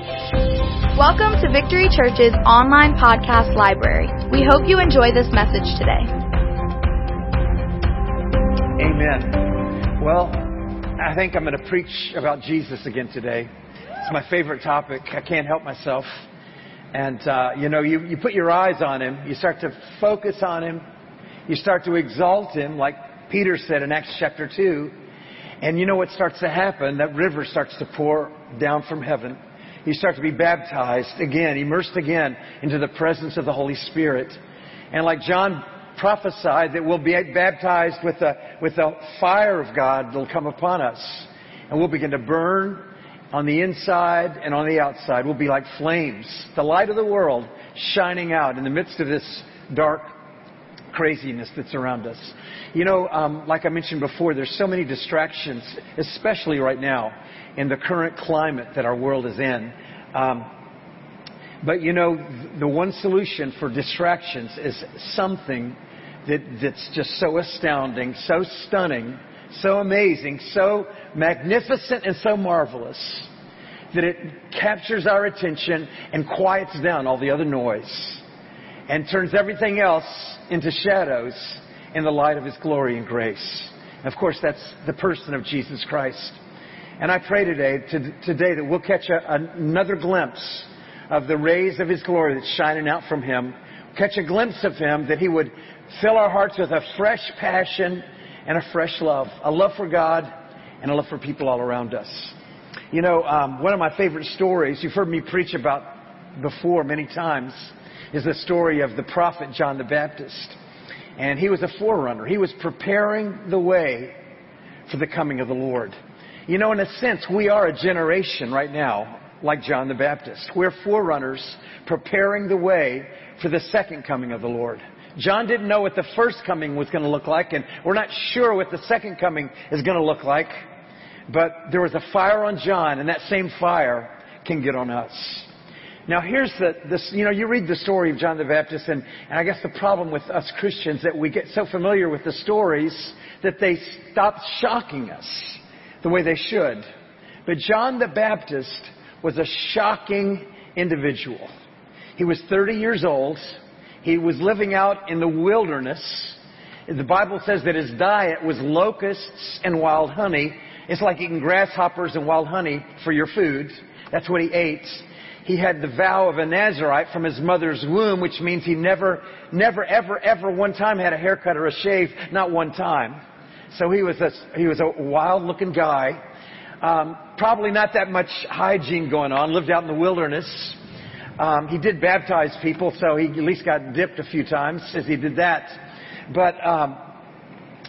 Welcome to Victory Church's online podcast library. We hope you enjoy this message today. Amen. Well, I think I'm going to preach about Jesus again today. It's my favorite topic. I can't help myself. And, uh, you know, you, you put your eyes on him, you start to focus on him, you start to exalt him, like Peter said in Acts chapter 2. And you know what starts to happen? That river starts to pour down from heaven. You start to be baptized again, immersed again into the presence of the Holy Spirit. And like John prophesied that we'll be baptized with the, with the fire of God that'll come upon us. And we'll begin to burn on the inside and on the outside. We'll be like flames, the light of the world shining out in the midst of this dark craziness that's around us. You know, um, like I mentioned before, there's so many distractions, especially right now in the current climate that our world is in. Um, but you know, the one solution for distractions is something that, that's just so astounding, so stunning, so amazing, so magnificent, and so marvelous that it captures our attention and quiets down all the other noise and turns everything else into shadows in the light of His glory and grace. And of course, that's the person of Jesus Christ. And I pray today, to, today that we'll catch a, another glimpse of the rays of His glory that's shining out from Him. Catch a glimpse of Him that He would fill our hearts with a fresh passion and a fresh love. A love for God and a love for people all around us. You know, um, one of my favorite stories, you've heard me preach about before many times, is the story of the prophet John the Baptist. And he was a forerunner. He was preparing the way for the coming of the Lord. You know, in a sense, we are a generation right now like John the Baptist. We're forerunners preparing the way for the second coming of the Lord. John didn't know what the first coming was going to look like, and we're not sure what the second coming is going to look like. But there was a fire on John, and that same fire can get on us. Now, here's the, this, you know, you read the story of John the Baptist, and, and I guess the problem with us Christians that we get so familiar with the stories that they stop shocking us the way they should. But John the Baptist was a shocking individual. He was 30 years old. He was living out in the wilderness. The Bible says that his diet was locusts and wild honey. It's like eating grasshoppers and wild honey for your food. That's what he ate. He had the vow of a Nazarite from his mother's womb, which means he never, never, ever, ever one time had a haircut or a shave. Not one time. So he was a, he was a wild looking guy. Um, probably not that much hygiene going on. Lived out in the wilderness. Um, he did baptize people, so he at least got dipped a few times as he did that. But um,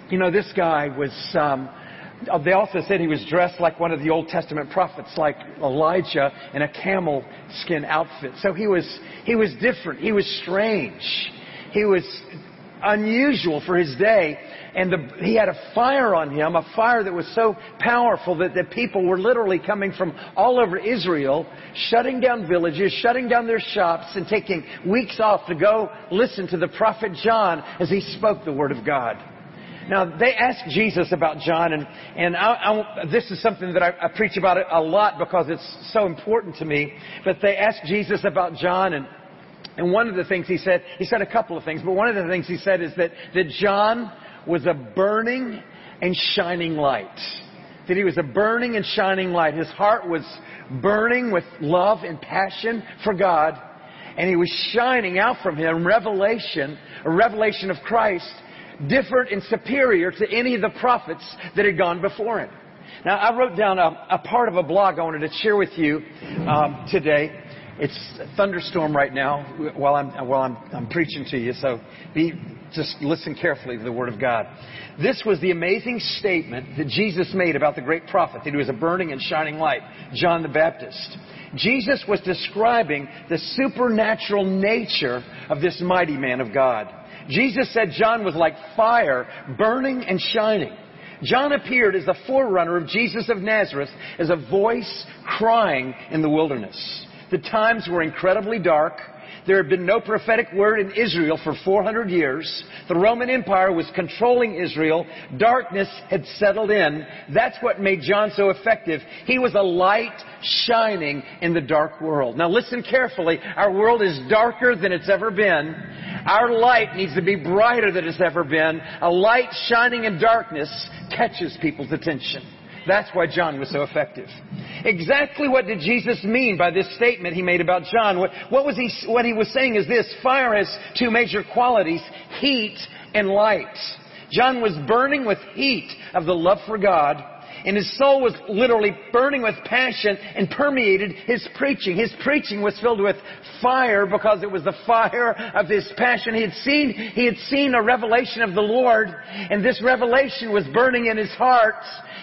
you know, this guy was. Um, Uh, they also said he was dressed like one of the Old Testament prophets, like Elijah, in a camel skin outfit. So he was he was different. He was strange. He was unusual for his day. And the, he had a fire on him, a fire that was so powerful that the people were literally coming from all over Israel, shutting down villages, shutting down their shops, and taking weeks off to go listen to the prophet John as he spoke the word of God. Now, they asked Jesus about John, and, and I, I, this is something that I, I preach about a lot because it's so important to me. But they asked Jesus about John, and and one of the things he said, he said a couple of things, but one of the things he said is that, that John was a burning and shining light. That he was a burning and shining light. His heart was burning with love and passion for God, and he was shining out from him revelation, a revelation of Christ, different and superior to any of the prophets that had gone before him. Now, I wrote down a, a part of a blog I wanted to share with you um, today. It's thunderstorm right now while I'm while I'm, I'm preaching to you. So be just listen carefully to the word of God. This was the amazing statement that Jesus made about the great prophet that he was a burning and shining light, John the Baptist. Jesus was describing the supernatural nature of this mighty man of God. Jesus said John was like fire, burning and shining. John appeared as the forerunner of Jesus of Nazareth as a voice crying in the wilderness. The times were incredibly dark. There had been no prophetic word in Israel for 400 years. The Roman Empire was controlling Israel. Darkness had settled in. That's what made John so effective. He was a light shining in the dark world. Now listen carefully. Our world is darker than it's ever been. Our light needs to be brighter than it's ever been. A light shining in darkness catches people's attention. That's why John was so effective. Exactly what did Jesus mean by this statement he made about John? What, what, was he, what he was saying is this, fire has two major qualities, heat and light. John was burning with heat of the love for God and his soul was literally burning with passion and permeated his preaching. His preaching was filled with fire because it was the fire of his passion. He had seen, he had seen a revelation of the Lord and this revelation was burning in his heart.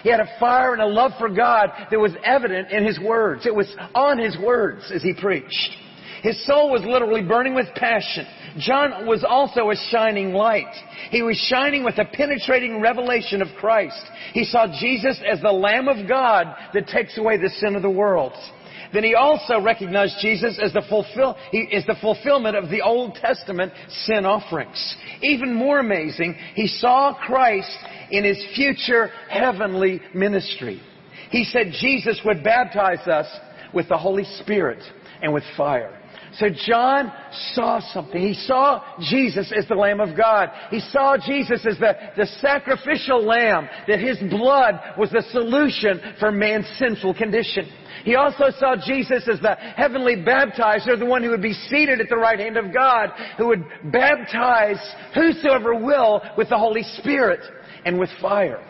He had a fire and a love for God that was evident in his words. It was on his words as he preached. His soul was literally burning with passion. John was also a shining light. He was shining with a penetrating revelation of Christ. He saw Jesus as the Lamb of God that takes away the sin of the world. Then he also recognized Jesus as the, fulfill, as the fulfillment of the Old Testament sin offerings. Even more amazing, he saw Christ in his future heavenly ministry. He said Jesus would baptize us with the Holy Spirit and with fire. So John saw something. He saw Jesus as the Lamb of God. He saw Jesus as the, the sacrificial lamb, that his blood was the solution for man's sinful condition. He also saw Jesus as the heavenly baptizer, the one who would be seated at the right hand of God, who would baptize whosoever will with the Holy Spirit and with fire.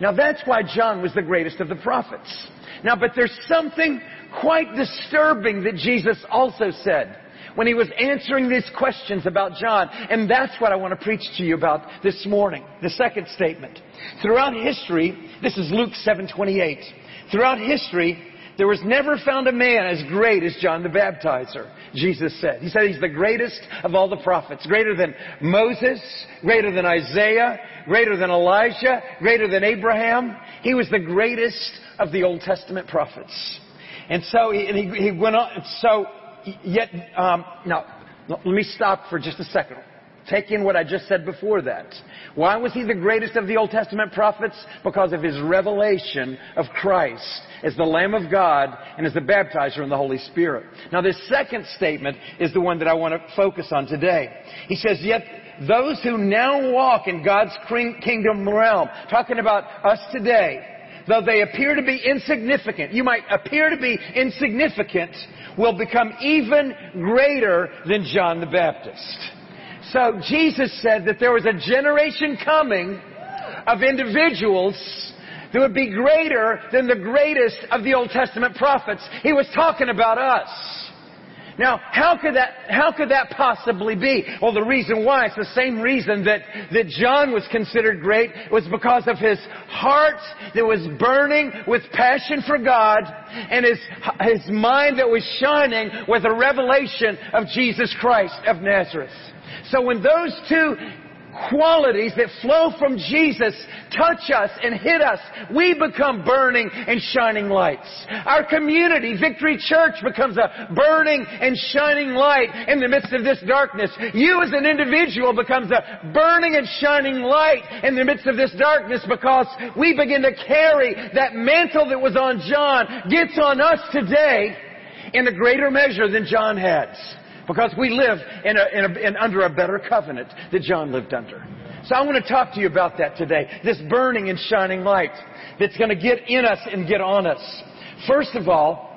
Now that's why John was the greatest of the prophets. Now, but there's something quite disturbing that Jesus also said when he was answering these questions about John. And that's what I want to preach to you about this morning. The second statement. Throughout history, this is Luke 7:28. Throughout history, there was never found a man as great as John the Baptizer, Jesus said. He said he's the greatest of all the prophets, greater than Moses, greater than Isaiah, greater than Elijah, greater than Abraham. He was the greatest of the Old Testament prophets. And so and he, he went on. So yet, um, now let me stop for just a second. Take in what I just said before that. Why was he the greatest of the Old Testament prophets? Because of his revelation of Christ as the Lamb of God and as the baptizer in the Holy Spirit. Now this second statement is the one that I want to focus on today. He says, yet those who now walk in God's kingdom realm, talking about us today, though they appear to be insignificant, you might appear to be insignificant, will become even greater than John the Baptist. So Jesus said that there was a generation coming of individuals that would be greater than the greatest of the Old Testament prophets. He was talking about us. Now, how could that, how could that possibly be? Well, the reason why, it's the same reason that, that John was considered great, was because of his heart that was burning with passion for God and his, his mind that was shining with a revelation of Jesus Christ of Nazareth. So when those two qualities that flow from Jesus touch us and hit us, we become burning and shining lights. Our community, Victory Church, becomes a burning and shining light in the midst of this darkness. You as an individual becomes a burning and shining light in the midst of this darkness because we begin to carry that mantle that was on John gets on us today in a greater measure than John had because we live in a, in a, in under a better covenant that John lived under. So I want to talk to you about that today. This burning and shining light that's going to get in us and get on us. First of all,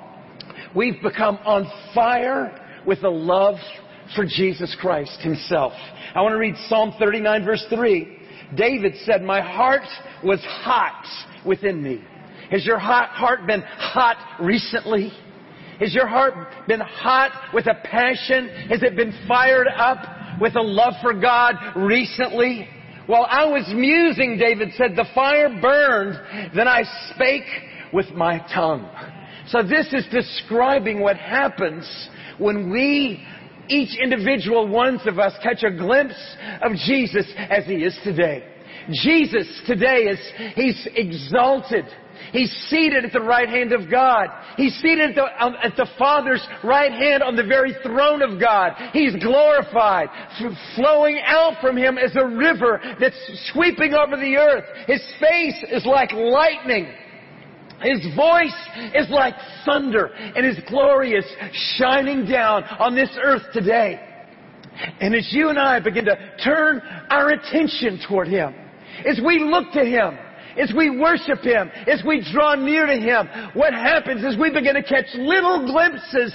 we've become on fire with a love for Jesus Christ himself. I want to read Psalm 39 verse 3. David said, my heart was hot within me. Has your hot heart been hot recently? Has your heart been hot with a passion? Has it been fired up with a love for God recently? While I was musing, David said, the fire burned, then I spake with my tongue. So this is describing what happens when we, each individual ones of us, catch a glimpse of Jesus as he is today. Jesus today is, he's exalted. He's seated at the right hand of God. He's seated at the, um, at the Father's right hand on the very throne of God. He's glorified. Flowing out from Him is a river that's sweeping over the earth. His face is like lightning. His voice is like thunder and His glory is shining down on this earth today. And as you and I begin to turn our attention toward Him, as we look to Him, as we worship Him, as we draw near to Him, what happens is we begin to catch little glimpses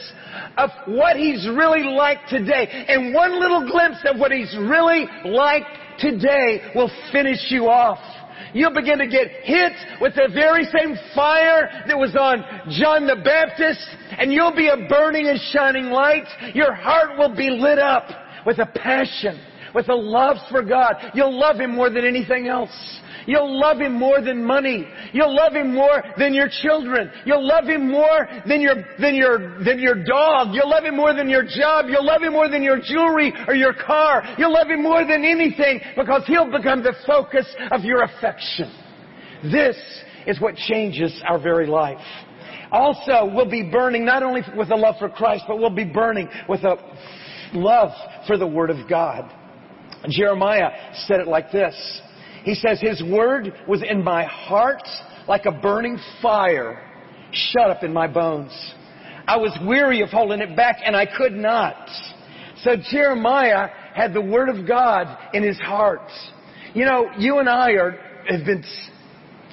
of what He's really like today. And one little glimpse of what He's really like today will finish you off. You'll begin to get hit with the very same fire that was on John the Baptist, and you'll be a burning and shining light. Your heart will be lit up with a passion, with a love for God. You'll love Him more than anything else. You'll love Him more than money. You'll love Him more than your children. You'll love Him more than your, than your, than your dog. You'll love Him more than your job. You'll love Him more than your jewelry or your car. You'll love Him more than anything because He'll become the focus of your affection. This is what changes our very life. Also, we'll be burning not only with a love for Christ, but we'll be burning with a love for the Word of God. Jeremiah said it like this. He says, His word was in my heart like a burning fire shut up in my bones. I was weary of holding it back and I could not. So Jeremiah had the word of God in his heart. You know, you and I are, have been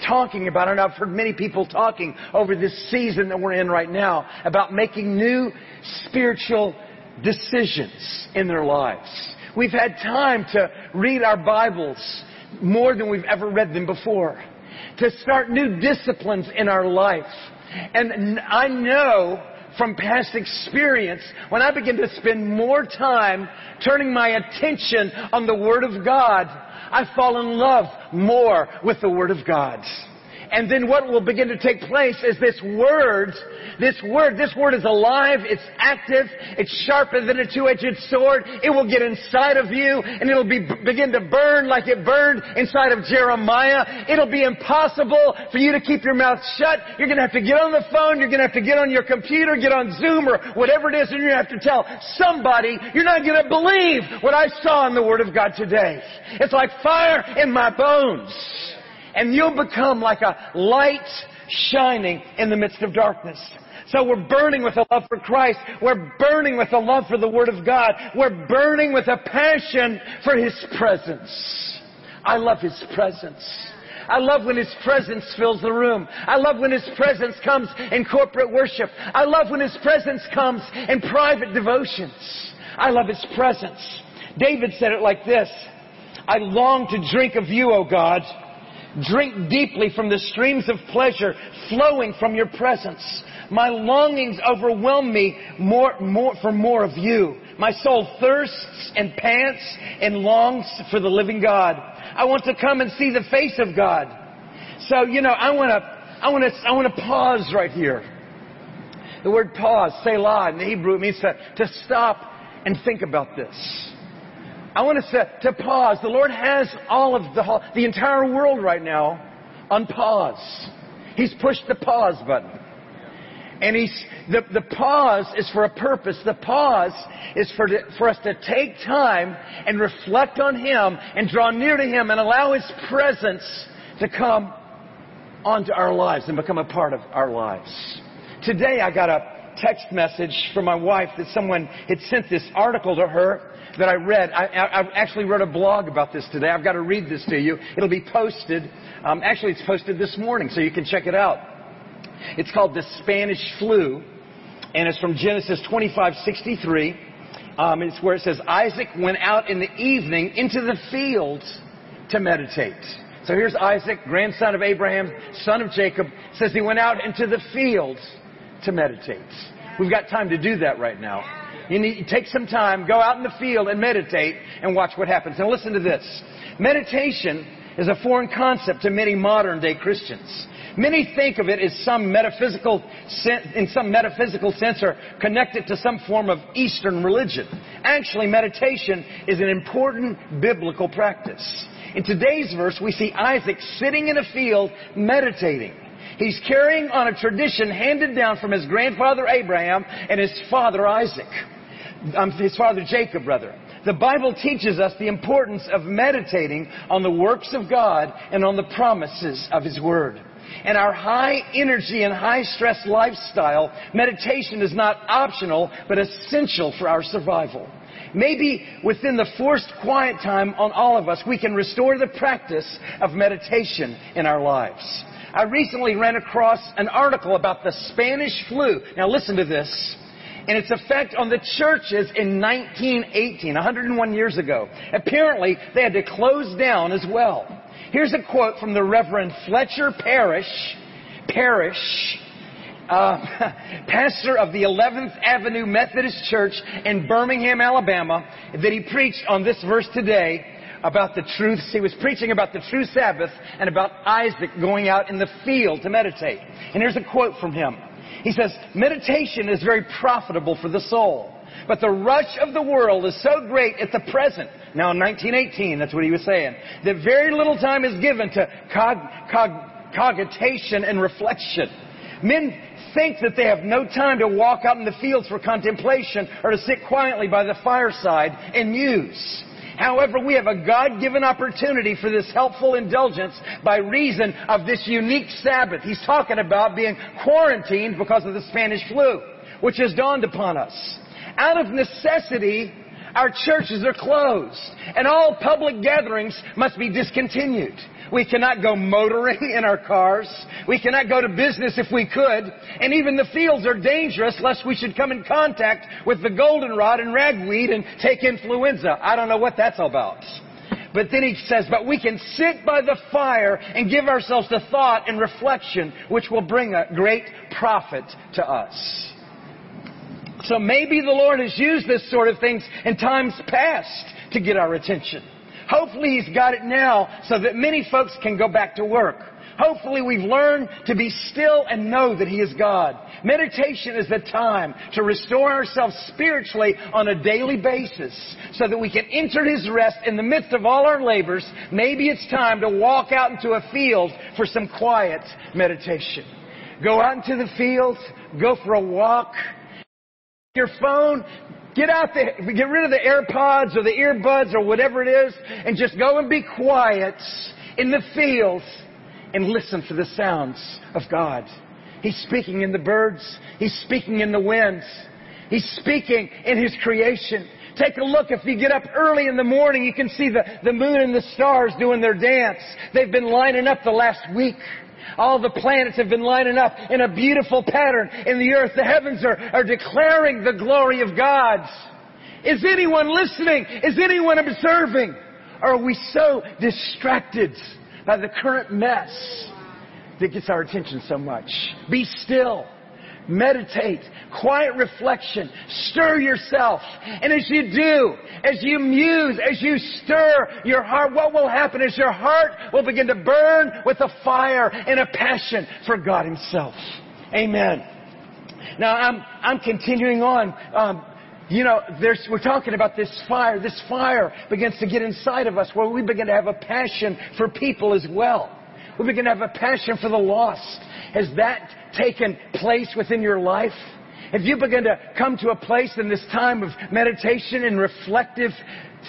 talking about, and I've heard many people talking over this season that we're in right now about making new spiritual decisions in their lives. We've had time to read our Bibles more than we've ever read them before. To start new disciplines in our life. And I know from past experience, when I begin to spend more time turning my attention on the Word of God, I fall in love more with the Word of God. And then what will begin to take place is this word, this word, this word is alive, it's active, it's sharper than a two-edged sword. It will get inside of you and it'll be, begin to burn like it burned inside of Jeremiah. It'll be impossible for you to keep your mouth shut. You're gonna have to get on the phone, you're gonna have to get on your computer, get on Zoom or whatever it is, and you're gonna have to tell somebody, you're not gonna believe what I saw in the Word of God today. It's like fire in my bones and you'll become like a light shining in the midst of darkness. So we're burning with a love for Christ. We're burning with a love for the Word of God. We're burning with a passion for His presence. I love His presence. I love when His presence fills the room. I love when His presence comes in corporate worship. I love when His presence comes in private devotions. I love His presence. David said it like this. I long to drink of you, O God. Drink deeply from the streams of pleasure flowing from your presence. My longings overwhelm me more, more, for more of you. My soul thirsts and pants and longs for the living God. I want to come and see the face of God. So, you know, I want to, I want to, I want to pause right here. The word pause, selah, in the Hebrew, means to, to stop and think about this. I want us to, to pause. The Lord has all of the, the entire world right now on pause. He's pushed the pause button. And he's, the, the pause is for a purpose. The pause is for, for us to take time and reflect on Him and draw near to Him and allow His presence to come onto our lives and become a part of our lives. Today I got a text message from my wife that someone had sent this article to her that I read. I, I, actually wrote a blog about this today. I've got to read this to you. It'll be posted. Um, actually, it's posted this morning, so you can check it out. It's called The Spanish Flu, and it's from Genesis 25:63. Um, it's where it says Isaac went out in the evening into the fields to meditate. So here's Isaac, grandson of Abraham, son of Jacob, says he went out into the fields to meditate. We've got time to do that right now. You need to take some time, go out in the field and meditate and watch what happens. Now listen to this. Meditation is a foreign concept to many modern day Christians. Many think of it as some metaphysical, in some metaphysical sense or connected to some form of Eastern religion. Actually, meditation is an important biblical practice. In today's verse, we see Isaac sitting in a field meditating. He's carrying on a tradition handed down from his grandfather Abraham and his father Isaac. Um, his father Jacob, brother. The Bible teaches us the importance of meditating on the works of God and on the promises of His Word. In our high energy and high stress lifestyle, meditation is not optional, but essential for our survival. Maybe within the forced quiet time on all of us, we can restore the practice of meditation in our lives. I recently ran across an article about the Spanish flu. Now listen to this. And its effect on the churches in 1918, 101 years ago. Apparently, they had to close down as well. Here's a quote from the Reverend Fletcher Parrish, Parrish, uh, pastor of the 11th Avenue Methodist Church in Birmingham, Alabama, that he preached on this verse today about the truth. He was preaching about the true Sabbath and about Isaac going out in the field to meditate. And here's a quote from him. He says, meditation is very profitable for the soul. But the rush of the world is so great at the present, now in 1918, that's what he was saying, that very little time is given to cog, cog, cogitation and reflection. Men think that they have no time to walk out in the fields for contemplation or to sit quietly by the fireside and muse. However, we have a God-given opportunity for this helpful indulgence by reason of this unique Sabbath. He's talking about being quarantined because of the Spanish flu, which has dawned upon us. Out of necessity, our churches are closed and all public gatherings must be discontinued. We cannot go motoring in our cars. We cannot go to business if we could. And even the fields are dangerous lest we should come in contact with the goldenrod and ragweed and take influenza. I don't know what that's all about. But then he says, but we can sit by the fire and give ourselves to thought and reflection, which will bring a great profit to us. So maybe the Lord has used this sort of things in times past to get our attention. Hopefully He's got it now so that many folks can go back to work. Hopefully we've learned to be still and know that He is God. Meditation is the time to restore ourselves spiritually on a daily basis so that we can enter His rest in the midst of all our labors. Maybe it's time to walk out into a field for some quiet meditation. Go out into the field, go for a walk, your phone, get out the, get rid of the AirPods or the earbuds or whatever it is and just go and be quiet in the fields and listen for the sounds of God. He's speaking in the birds. He's speaking in the winds. He's speaking in His creation. Take a look. If you get up early in the morning, you can see the, the moon and the stars doing their dance. They've been lining up the last week. All the planets have been lining up in a beautiful pattern in the earth. The heavens are, are declaring the glory of God. Is anyone listening? Is anyone observing? Or are we so distracted by the current mess that gets our attention so much? Be still meditate, quiet reflection, stir yourself. And as you do, as you muse, as you stir your heart, what will happen is your heart will begin to burn with a fire and a passion for God Himself. Amen. Now I'm, I'm continuing on. Um, you know, we're talking about this fire. This fire begins to get inside of us where we begin to have a passion for people as well. We begin to have a passion for the lost. as that taken place within your life? Have you begun to come to a place in this time of meditation and reflective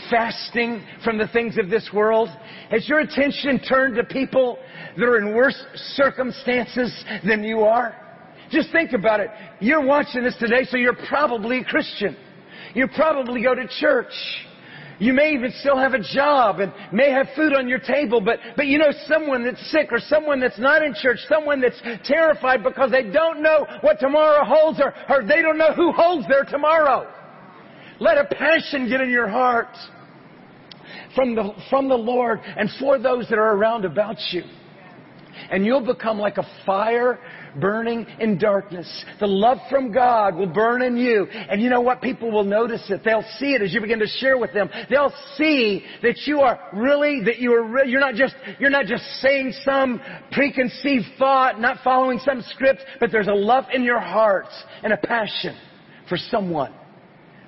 fasting from the things of this world? Has your attention turned to people that are in worse circumstances than you are? Just think about it. You're watching this today, so you're probably a Christian. You probably go to church. You may even still have a job and may have food on your table, but, but you know someone that's sick or someone that's not in church, someone that's terrified because they don't know what tomorrow holds or, or they don't know who holds their tomorrow. Let a passion get in your heart from the, from the Lord and for those that are around about you. And you'll become like a fire burning in darkness. The love from God will burn in you. And you know what? People will notice it. They'll see it as you begin to share with them. They'll see that you are really, that you are, re- you're not just, you're not just saying some preconceived thought, not following some script, but there's a love in your heart and a passion for someone.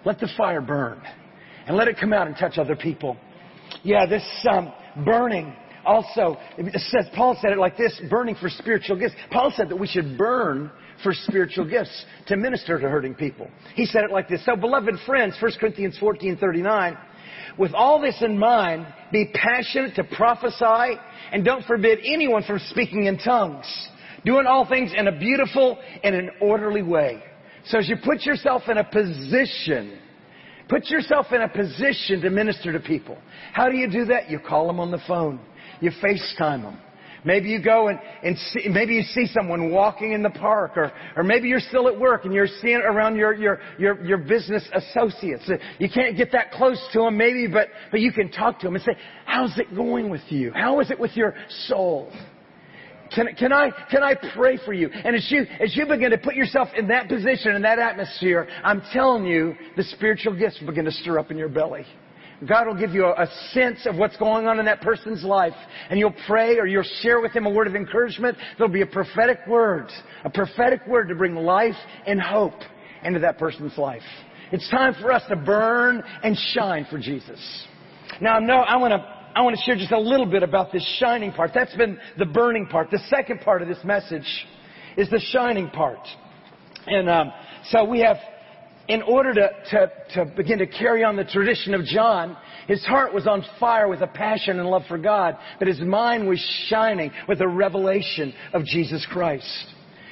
Let the fire burn and let it come out and touch other people. Yeah, this um, burning also, says, Paul said it like this, burning for spiritual gifts. Paul said that we should burn for spiritual gifts to minister to hurting people. He said it like this. So beloved friends, 1 Corinthians 14, 39, with all this in mind, be passionate to prophesy and don't forbid anyone from speaking in tongues. Doing all things in a beautiful and an orderly way. So as you put yourself in a position Put yourself in a position to minister to people. How do you do that? You call them on the phone. You FaceTime them. Maybe you go and, and see, maybe you see someone walking in the park or, or maybe you're still at work and you're seeing around your, your, your, your business associates. You can't get that close to them maybe, but, but you can talk to them and say, how's it going with you? How is it with your soul? Can, can I, can I pray for you? And as you, as you begin to put yourself in that position, in that atmosphere, I'm telling you, the spiritual gifts begin to stir up in your belly. God will give you a, sense of what's going on in that person's life. And you'll pray or you'll share with them a word of encouragement. There'll be a prophetic word, a prophetic word to bring life and hope into that person's life. It's time for us to burn and shine for Jesus. Now, no, I want to I want to share just a little bit about this shining part. That's been the burning part. The second part of this message is the shining part. And um, so we have in order to, to, to begin to carry on the tradition of John, his heart was on fire with a passion and love for God, but his mind was shining with a revelation of Jesus Christ.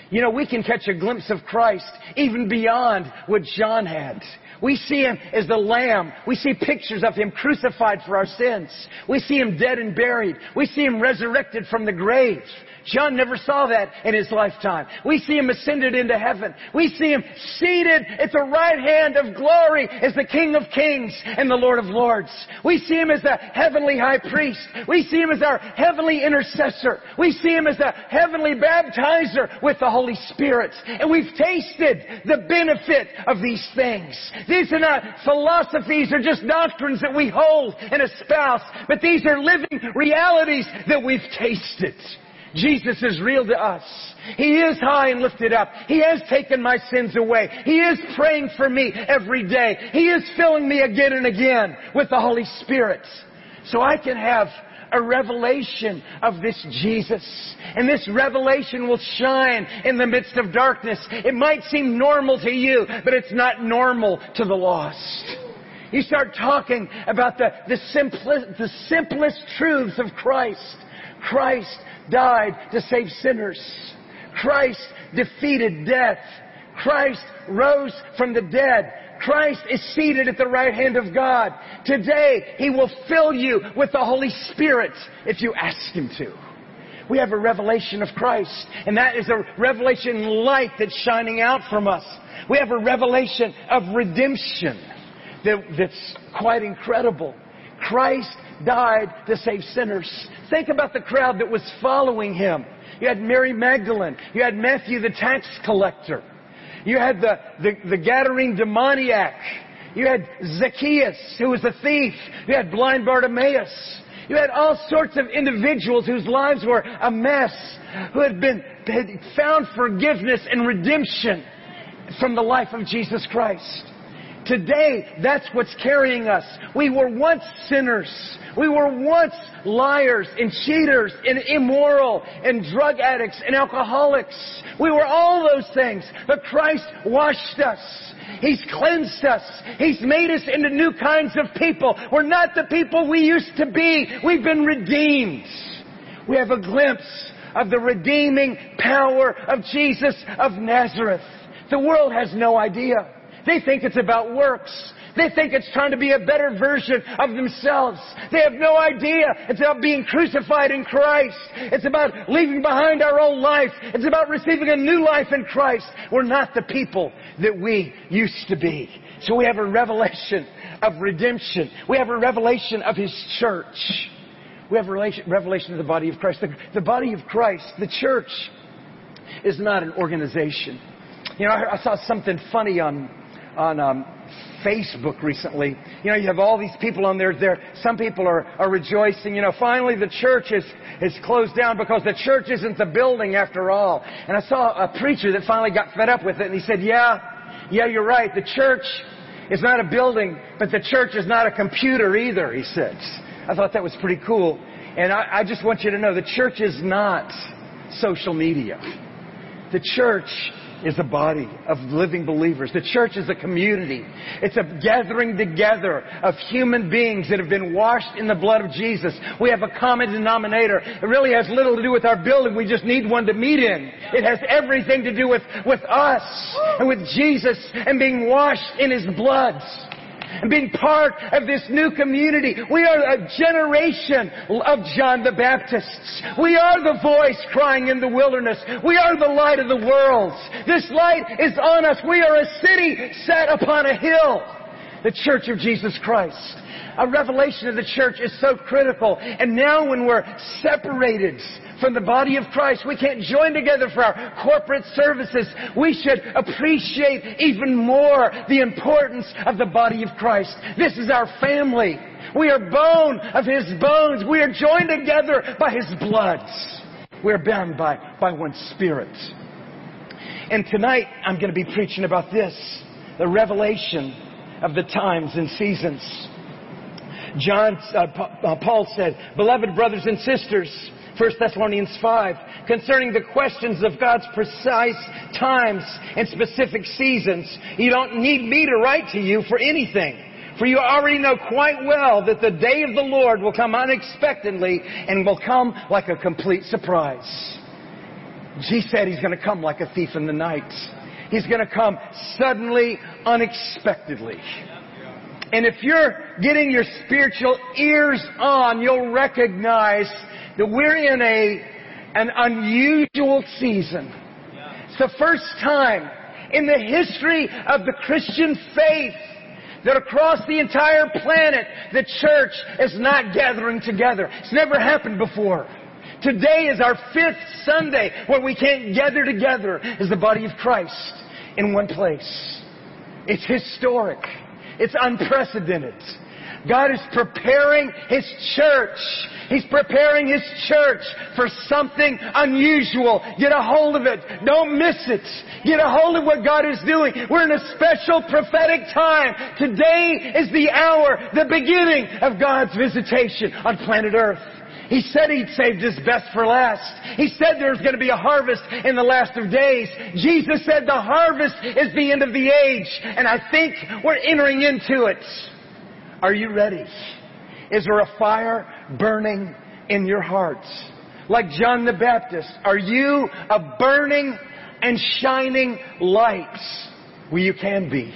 You know, we can catch a glimpse of Christ even beyond what John had. We see him as the Lamb. We see pictures of him crucified for our sins. We see him dead and buried. We see him resurrected from the grave. John never saw that in his lifetime. We see him ascended into heaven. We see him seated at the right hand of glory as the King of Kings and the Lord of Lords. We see him as the heavenly high priest. We see him as our heavenly intercessor. We see him as the heavenly baptizer with the Holy Spirit. And we've tasted the benefit of these things. These are not philosophies or just doctrines that we hold and espouse, but these are living realities that we've tasted. Jesus is real to us. He is high and lifted up. He has taken my sins away. He is praying for me every day. He is filling me again and again with the Holy Spirit. So I can have a revelation of this Jesus. And this revelation will shine in the midst of darkness. It might seem normal to you, but it's not normal to the lost. You start talking about the, the, simplest, the simplest truths of Christ. Christ died to save sinners. Christ defeated death. Christ rose from the dead. Christ is seated at the right hand of God. Today, He will fill you with the Holy Spirit if you ask Him to. We have a revelation of Christ, and that is a revelation light that's shining out from us. We have a revelation of redemption that, that's quite incredible. Christ died to save sinners. Think about the crowd that was following him. You had Mary Magdalene. You had Matthew the tax collector. You had the, the, the Gadarene demoniac. You had Zacchaeus, who was a thief. You had blind Bartimaeus. You had all sorts of individuals whose lives were a mess, who had been had found forgiveness and redemption from the life of Jesus Christ. Today, that's what's carrying us. We were once sinners. We were once liars and cheaters and immoral and drug addicts and alcoholics. We were all those things. But Christ washed us. He's cleansed us. He's made us into new kinds of people. We're not the people we used to be. We've been redeemed. We have a glimpse of the redeeming power of Jesus of Nazareth. The world has no idea. They think it's about works. They think it's trying to be a better version of themselves. They have no idea. It's about being crucified in Christ. It's about leaving behind our old life. It's about receiving a new life in Christ. We're not the people that we used to be. So we have a revelation of redemption. We have a revelation of His church. We have relation, revelation of the body of Christ. The, the body of Christ, the church, is not an organization. You know, I, I saw something funny on on um, Facebook recently. You know, you have all these people on there. There, some people are, are rejoicing. You know, finally the church is is closed down because the church isn't the building after all. And I saw a preacher that finally got fed up with it, and he said, "Yeah, yeah, you're right. The church is not a building, but the church is not a computer either." He said. I thought that was pretty cool. And I, I just want you to know the church is not social media. The church is a body of living believers. The church is a community. It's a gathering together of human beings that have been washed in the blood of Jesus. We have a common denominator. It really has little to do with our building. We just need one to meet in. It has everything to do with, with us and with Jesus and being washed in His blood and being part of this new community. We are a generation of John the Baptists. We are the voice crying in the wilderness. We are the light of the world. This light is on us. We are a city set upon a hill. The Church of Jesus Christ. A revelation of the church is so critical. And now when we're separated from the body of Christ. We can't join together for our corporate services. We should appreciate even more the importance of the body of Christ. This is our family. We are bone of His bones. We are joined together by His blood. We're bound by, by one Spirit. And tonight I'm going to be preaching about this, the revelation of the times and seasons. John, uh, uh Paul said, Beloved brothers and sisters, 1 Thessalonians 5, concerning the questions of God's precise times and specific seasons. You don't need me to write to you for anything. For you already know quite well that the day of the Lord will come unexpectedly and will come like a complete surprise. He said he's going to come like a thief in the night. He's going to come suddenly, unexpectedly. And if you're getting your spiritual ears on, you'll recognize that we're in a, an unusual season. It's the first time in the history of the Christian faith that across the entire planet the church is not gathering together. It's never happened before. Today is our fifth Sunday where we can't gather together as the body of Christ in one place. It's historic. It's unprecedented. God is preparing His church. He's preparing His church for something unusual. Get a hold of it. Don't miss it. Get a hold of what God is doing. We're in a special prophetic time. Today is the hour, the beginning of God's visitation on planet Earth. He said He'd saved His best for last. He said there's going to be a harvest in the last of days. Jesus said the harvest is the end of the age. And I think we're entering into it. Are you ready? Is there a fire burning in your hearts? Like John the Baptist, are you a burning and shining light? Well, you can be.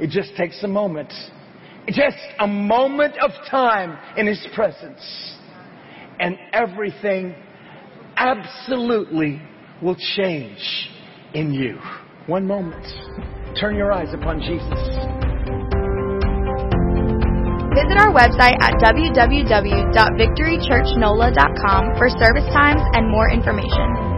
It just takes a moment. Just a moment of time in His presence. And everything absolutely will change in you. One moment. Turn your eyes upon Jesus. Visit our website at www.victorychurchnola.com for service times and more information.